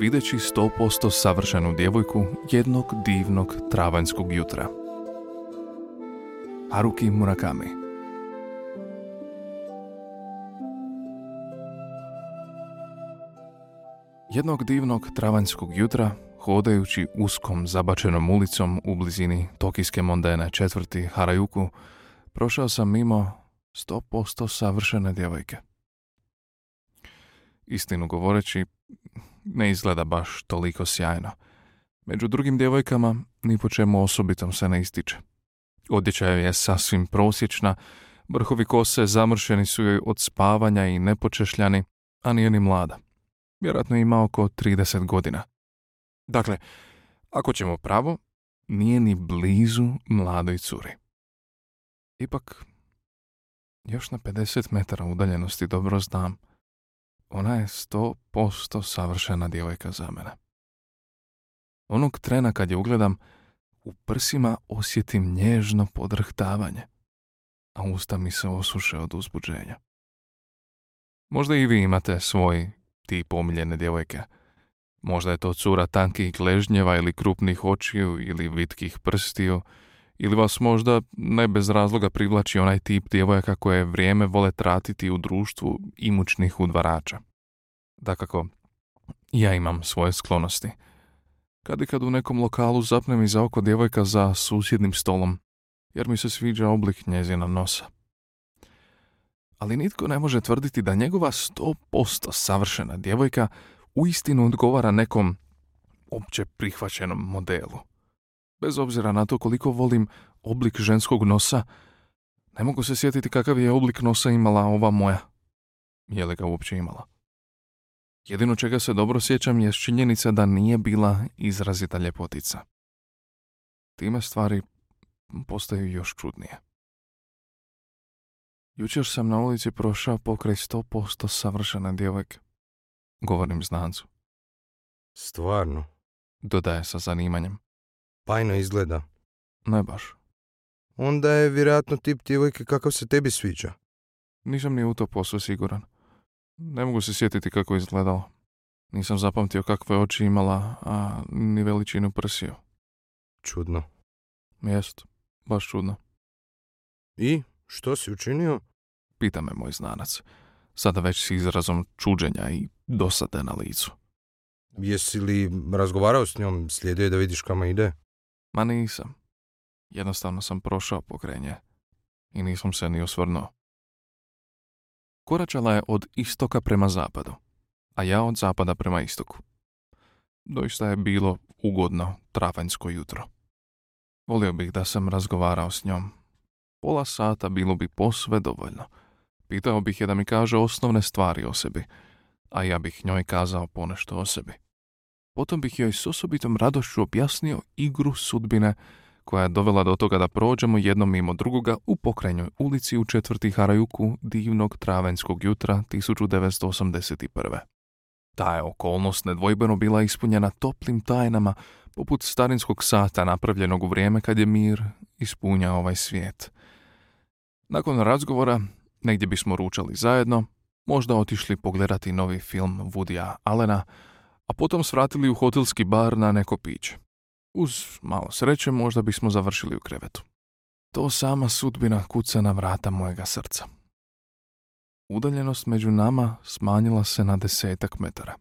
videći 100% savršenu djevojku jednog divnog travanjskog jutra. Haruki Murakami Jednog divnog travanjskog jutra, hodajući uskom zabačenom ulicom u blizini tokijske mondene četvrti Harajuku, prošao sam mimo 100% savršene djevojke. Istinu govoreći, ne izgleda baš toliko sjajno. Među drugim djevojkama ni po čemu osobitom se ne ističe. Odjeća je sasvim prosječna, vrhovi kose zamršeni su joj od spavanja i nepočešljani, a nije ni mlada. Vjerojatno ima oko 30 godina. Dakle, ako ćemo pravo, nije ni blizu mladoj curi. Ipak, još na 50 metara udaljenosti dobro znam ona je sto posto savršena djevojka za mene. Onog trena kad je ugledam, u prsima osjetim nježno podrhtavanje, a usta mi se osuše od uzbuđenja. Možda i vi imate svoj tip omiljene djevojke. Možda je to cura tankih gležnjeva ili krupnih očiju ili vitkih prstiju, ili vas možda ne bez razloga privlači onaj tip djevojaka koje vrijeme vole tratiti u društvu imućnih udvarača. Dakako, ja imam svoje sklonosti. Kad i kad u nekom lokalu zapne mi za oko djevojka za susjednim stolom, jer mi se sviđa oblik njezina nosa. Ali nitko ne može tvrditi da njegova sto posto savršena djevojka uistinu odgovara nekom opće prihvaćenom modelu. Bez obzira na to koliko volim oblik ženskog nosa, ne mogu se sjetiti kakav je oblik nosa imala ova moja. Je li ga uopće imala? Jedino čega se dobro sjećam je činjenica da nije bila izrazita ljepotica. Time stvari postaju još čudnije. Jučer sam na ulici prošao pokraj sto posto savršene djevojke. Govorim znancu. Stvarno? Dodaje sa zanimanjem. Pajno izgleda. Ne baš. Onda je vjerojatno tip djevojke kakav se tebi sviđa. Nisam ni u to posao siguran. Ne mogu se sjetiti kako je izgledalo. Nisam zapamtio kakve oči imala, a ni veličinu prsiju. Čudno. Jest, baš čudno. I, što si učinio? Pita me moj znanac, sada već s izrazom čuđenja i dosade na licu. Jesi li razgovarao s njom, slijedio je da vidiš kama ide? Ma nisam. Jednostavno sam prošao pokrenje i nisam se ni osvrnuo. Koračala je od istoka prema zapadu, a ja od zapada prema istoku. Doista je bilo ugodno travanjsko jutro. Volio bih da sam razgovarao s njom. Pola sata bilo bi posve dovoljno. Pitao bih je da mi kaže osnovne stvari o sebi, a ja bih njoj kazao ponešto o sebi. Potom bih joj s osobitom radošću objasnio igru sudbine koja je dovela do toga da prođemo jednom mimo drugoga u pokrenjoj ulici u četvrti Harajuku divnog travenskog jutra 1981. Ta je okolnost nedvojbeno bila ispunjena toplim tajnama poput starinskog sata napravljenog u vrijeme kad je mir ispunja ovaj svijet. Nakon razgovora, negdje bismo ručali zajedno, možda otišli pogledati novi film Woodya Allena, a potom svratili u hotelski bar na neko piće. Uz malo sreće možda bismo završili u krevetu. To sama sudbina kuca na vrata mojega srca. Udaljenost među nama smanjila se na desetak metara.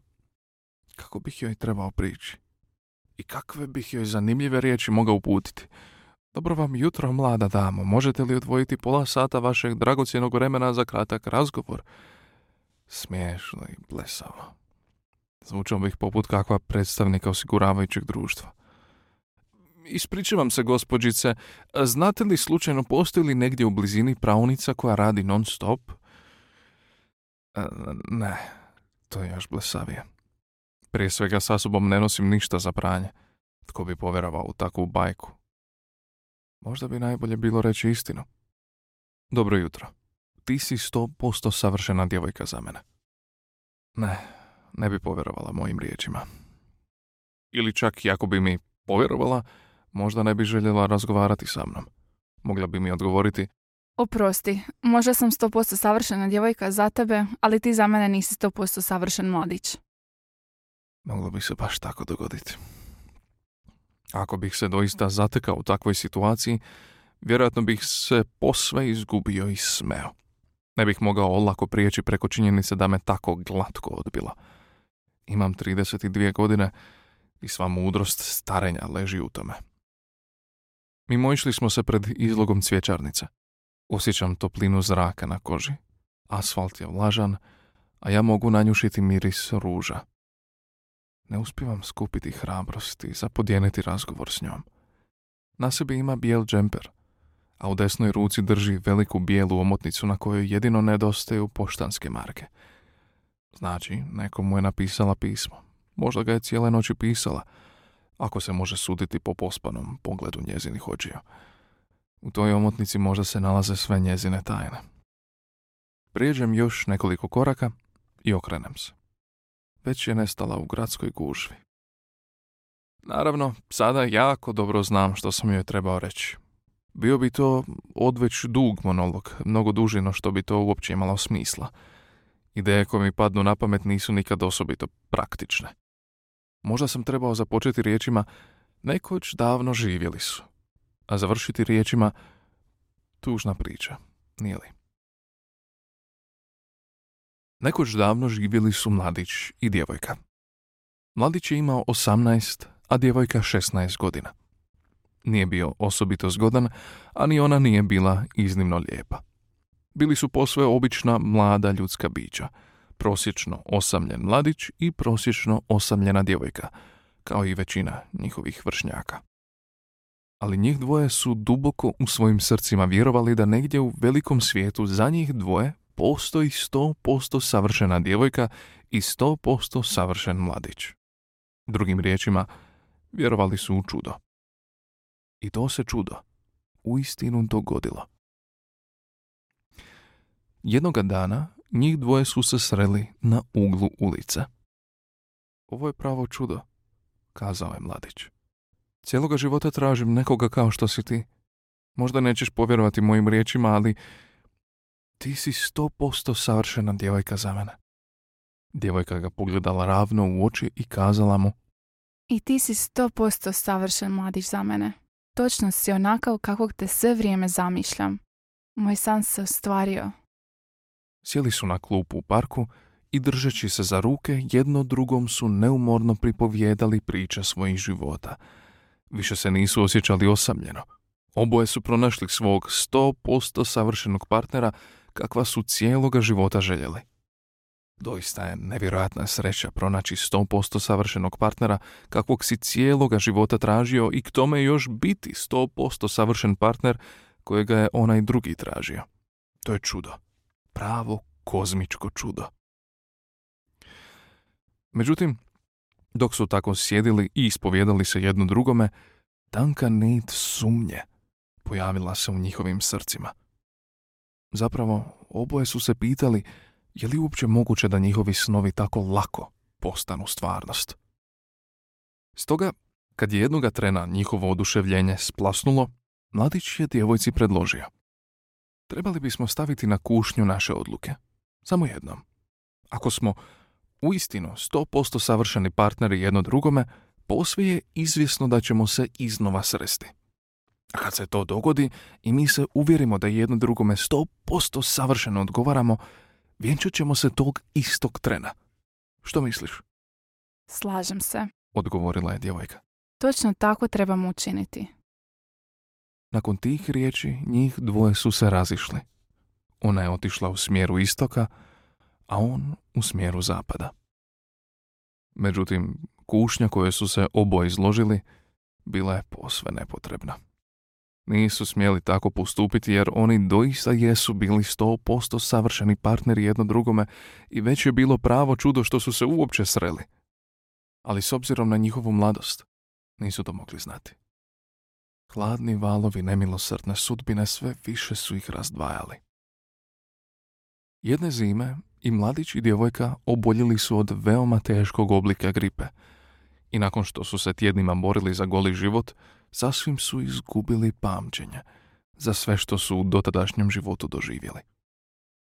Kako bih joj trebao prići? I kakve bih joj zanimljive riječi mogao uputiti? Dobro vam jutro, mlada damo. Možete li odvojiti pola sata vašeg dragocjenog vremena za kratak razgovor? Smiješno i blesavo. Zvučao bih poput kakva predstavnika osiguravajućeg društva. Ispričavam se, gospođice, znate li slučajno postoji li negdje u blizini pravnica koja radi non stop? E, ne, to je još blesavije. Prije svega sa sobom ne nosim ništa za pranje. Tko bi povjerovao u takvu bajku? Možda bi najbolje bilo reći istinu. Dobro jutro. Ti si sto posto savršena djevojka za mene. Ne, ne bi povjerovala mojim riječima. Ili čak i ako bi mi povjerovala, možda ne bi željela razgovarati sa mnom. Mogla bi mi odgovoriti Oprosti, možda sam 100% savršena djevojka za tebe, ali ti za mene nisi 100% savršen mladić. Moglo bi se baš tako dogoditi. Ako bih se doista zatekao u takvoj situaciji, vjerojatno bih se posve izgubio i smeo. Ne bih mogao olako prijeći preko činjenice da me tako glatko odbila. Imam 32 godine i sva mudrost starenja leži u tome. Mimo išli smo se pred izlogom cvjećarnice. Osjećam toplinu zraka na koži. Asfalt je vlažan, a ja mogu nanjušiti miris ruža. Ne uspivam skupiti hrabrost i zapodjeniti razgovor s njom. Na sebi ima bijel džemper, a u desnoj ruci drži veliku bijelu omotnicu na kojoj jedino nedostaju poštanske marke. Znači, nekomu je napisala pismo. Možda ga je cijele noći pisala, ako se može suditi po pospanom pogledu njezinih očija. U toj omotnici možda se nalaze sve njezine tajne. Prijeđem još nekoliko koraka i okrenem se. Već je nestala u gradskoj gužvi. Naravno, sada jako dobro znam što sam joj trebao reći. Bio bi to odveć dug monolog, mnogo duži no što bi to uopće imalo smisla. Ideje koje mi padnu na pamet nisu nikad osobito praktične. Možda sam trebao započeti riječima nekoć davno živjeli su, a završiti riječima tužna priča, nije li? Nekoć davno živjeli su mladić i djevojka. Mladić je imao 18, a djevojka 16 godina. Nije bio osobito zgodan, a ni ona nije bila iznimno lijepa. Bili su posve obična mlada ljudska bića, prosječno osamljen mladić i prosječno osamljena djevojka, kao i većina njihovih vršnjaka. Ali njih dvoje su duboko u svojim srcima vjerovali da negdje u velikom svijetu za njih dvoje postoji sto posto savršena djevojka i sto posto savršen mladić. Drugim riječima, vjerovali su u čudo. I to se čudo uistinu dogodilo. Jednoga dana njih dvoje su se sreli na uglu ulice. Ovo je pravo čudo, kazao je mladić. Cijeloga života tražim nekoga kao što si ti. Možda nećeš povjerovati mojim riječima, ali ti si sto posto savršena djevojka za mene. Djevojka ga pogledala ravno u oči i kazala mu I ti si sto posto savršen mladić za mene. Točno si onakav kakvog te sve vrijeme zamišljam. Moj san se ostvario. Sjeli su na klupu u parku i držeći se za ruke, jedno drugom su neumorno pripovjedali priče svojih života. Više se nisu osjećali osamljeno. Oboje su pronašli svog sto posto savršenog partnera kakva su cijeloga života željeli. Doista je nevjerojatna sreća pronaći 100% savršenog partnera kakvog si cijeloga života tražio i k tome još biti 100% savršen partner kojega je onaj drugi tražio. To je čudo. Pravo kozmičko čudo. Međutim, dok su tako sjedili i ispovjedali se jedno drugome, tanka nit sumnje pojavila se u njihovim srcima. Zapravo, oboje su se pitali je li uopće moguće da njihovi snovi tako lako postanu stvarnost. Stoga, kad je jednoga trena njihovo oduševljenje splasnulo, mladić je djevojci predložio. Trebali bismo staviti na kušnju naše odluke. Samo jednom. Ako smo uistinu 100% savršeni partneri jedno drugome, posve je izvjesno da ćemo se iznova sresti. A kad se to dogodi i mi se uvjerimo da jedno drugome 100% savršeno odgovaramo, vjenčat ćemo se tog istog trena. Što misliš? Slažem se. Odgovorila je djevojka. Točno tako trebamo učiniti. Nakon tih riječi njih dvoje su se razišli. Ona je otišla u smjeru istoka, a on u smjeru zapada. Međutim, kušnja koje su se oboje izložili bila je posve nepotrebna. Nisu smjeli tako postupiti jer oni doista jesu bili sto posto savršeni partneri jedno drugome i već je bilo pravo čudo što su se uopće sreli. Ali s obzirom na njihovu mladost, nisu to mogli znati. Hladni valovi nemilosrdne sudbine sve više su ih razdvajali. Jedne zime i mladić i djevojka oboljeli su od veoma teškog oblika gripe i nakon što su se tjednima borili za goli život, sasvim su izgubili pamćenje za sve što su u dotadašnjem životu doživjeli.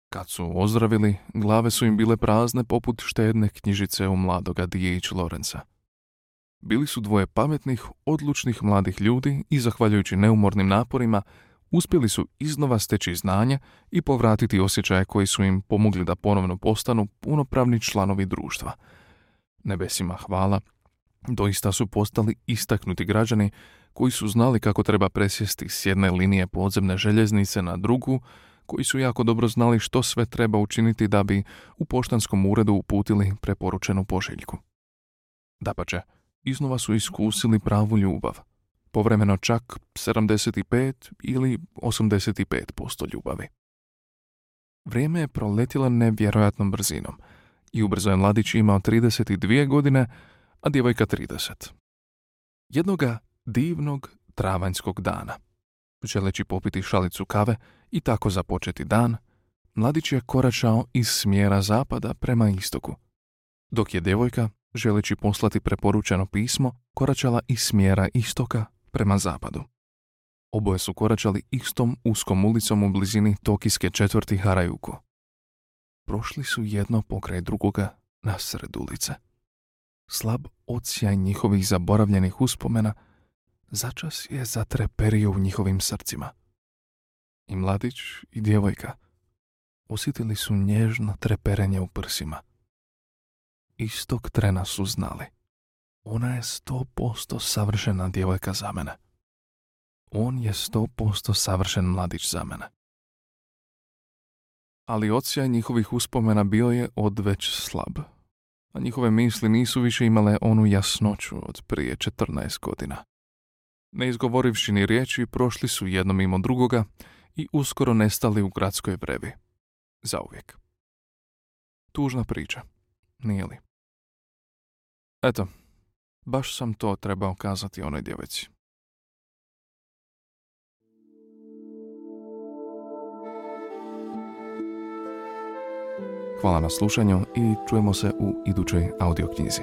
Kad su ozdravili, glave su im bile prazne poput štedne knjižice u mladoga D.H. Lorenza. Bili su dvoje pametnih, odlučnih mladih ljudi i zahvaljujući neumornim naporima uspjeli su iznova steći znanje i povratiti osjećaje koji su im pomogli da ponovno postanu punopravni članovi društva. Nebesima hvala, doista su postali istaknuti građani koji su znali kako treba presjesti s jedne linije podzemne željeznice na drugu, koji su jako dobro znali što sve treba učiniti da bi u poštanskom uredu uputili preporučenu pošiljku. Dapače, iznova su iskusili pravu ljubav, povremeno čak 75 ili 85% ljubavi. Vrijeme je proletilo nevjerojatnom brzinom i ubrzo je mladić imao 32 godine, a djevojka 30. Jednoga divnog travanjskog dana. Želeći popiti šalicu kave i tako započeti dan, mladić je koračao iz smjera zapada prema istoku, dok je djevojka, želeći poslati preporučeno pismo, koračala iz smjera istoka prema zapadu. Oboje su koračali istom uskom ulicom u blizini tokijske četvrti Harajuku. Prošli su jedno pokraj drugoga na sred ulice. Slab odsjaj njihovih zaboravljenih uspomena začas je zatreperio u njihovim srcima. I mladić i djevojka osjetili su nježno treperenje u prsima. Istog trena su znali. Ona je sto posto savršena djevojka za mene. On je sto posto savršen mladić za mene. Ali ocijaj njihovih uspomena bio je odveć slab, a njihove misli nisu više imale onu jasnoću od prije 14 godina. Ne izgovorivši ni riječi, prošli su jedno mimo drugoga i uskoro nestali u gradskoj vrevi. Zauvijek. Tužna priča, nije li? Eto, baš sam to trebao kazati onoj djevojci. Hvala na slušanju i čujemo se u idućoj audio knjizi.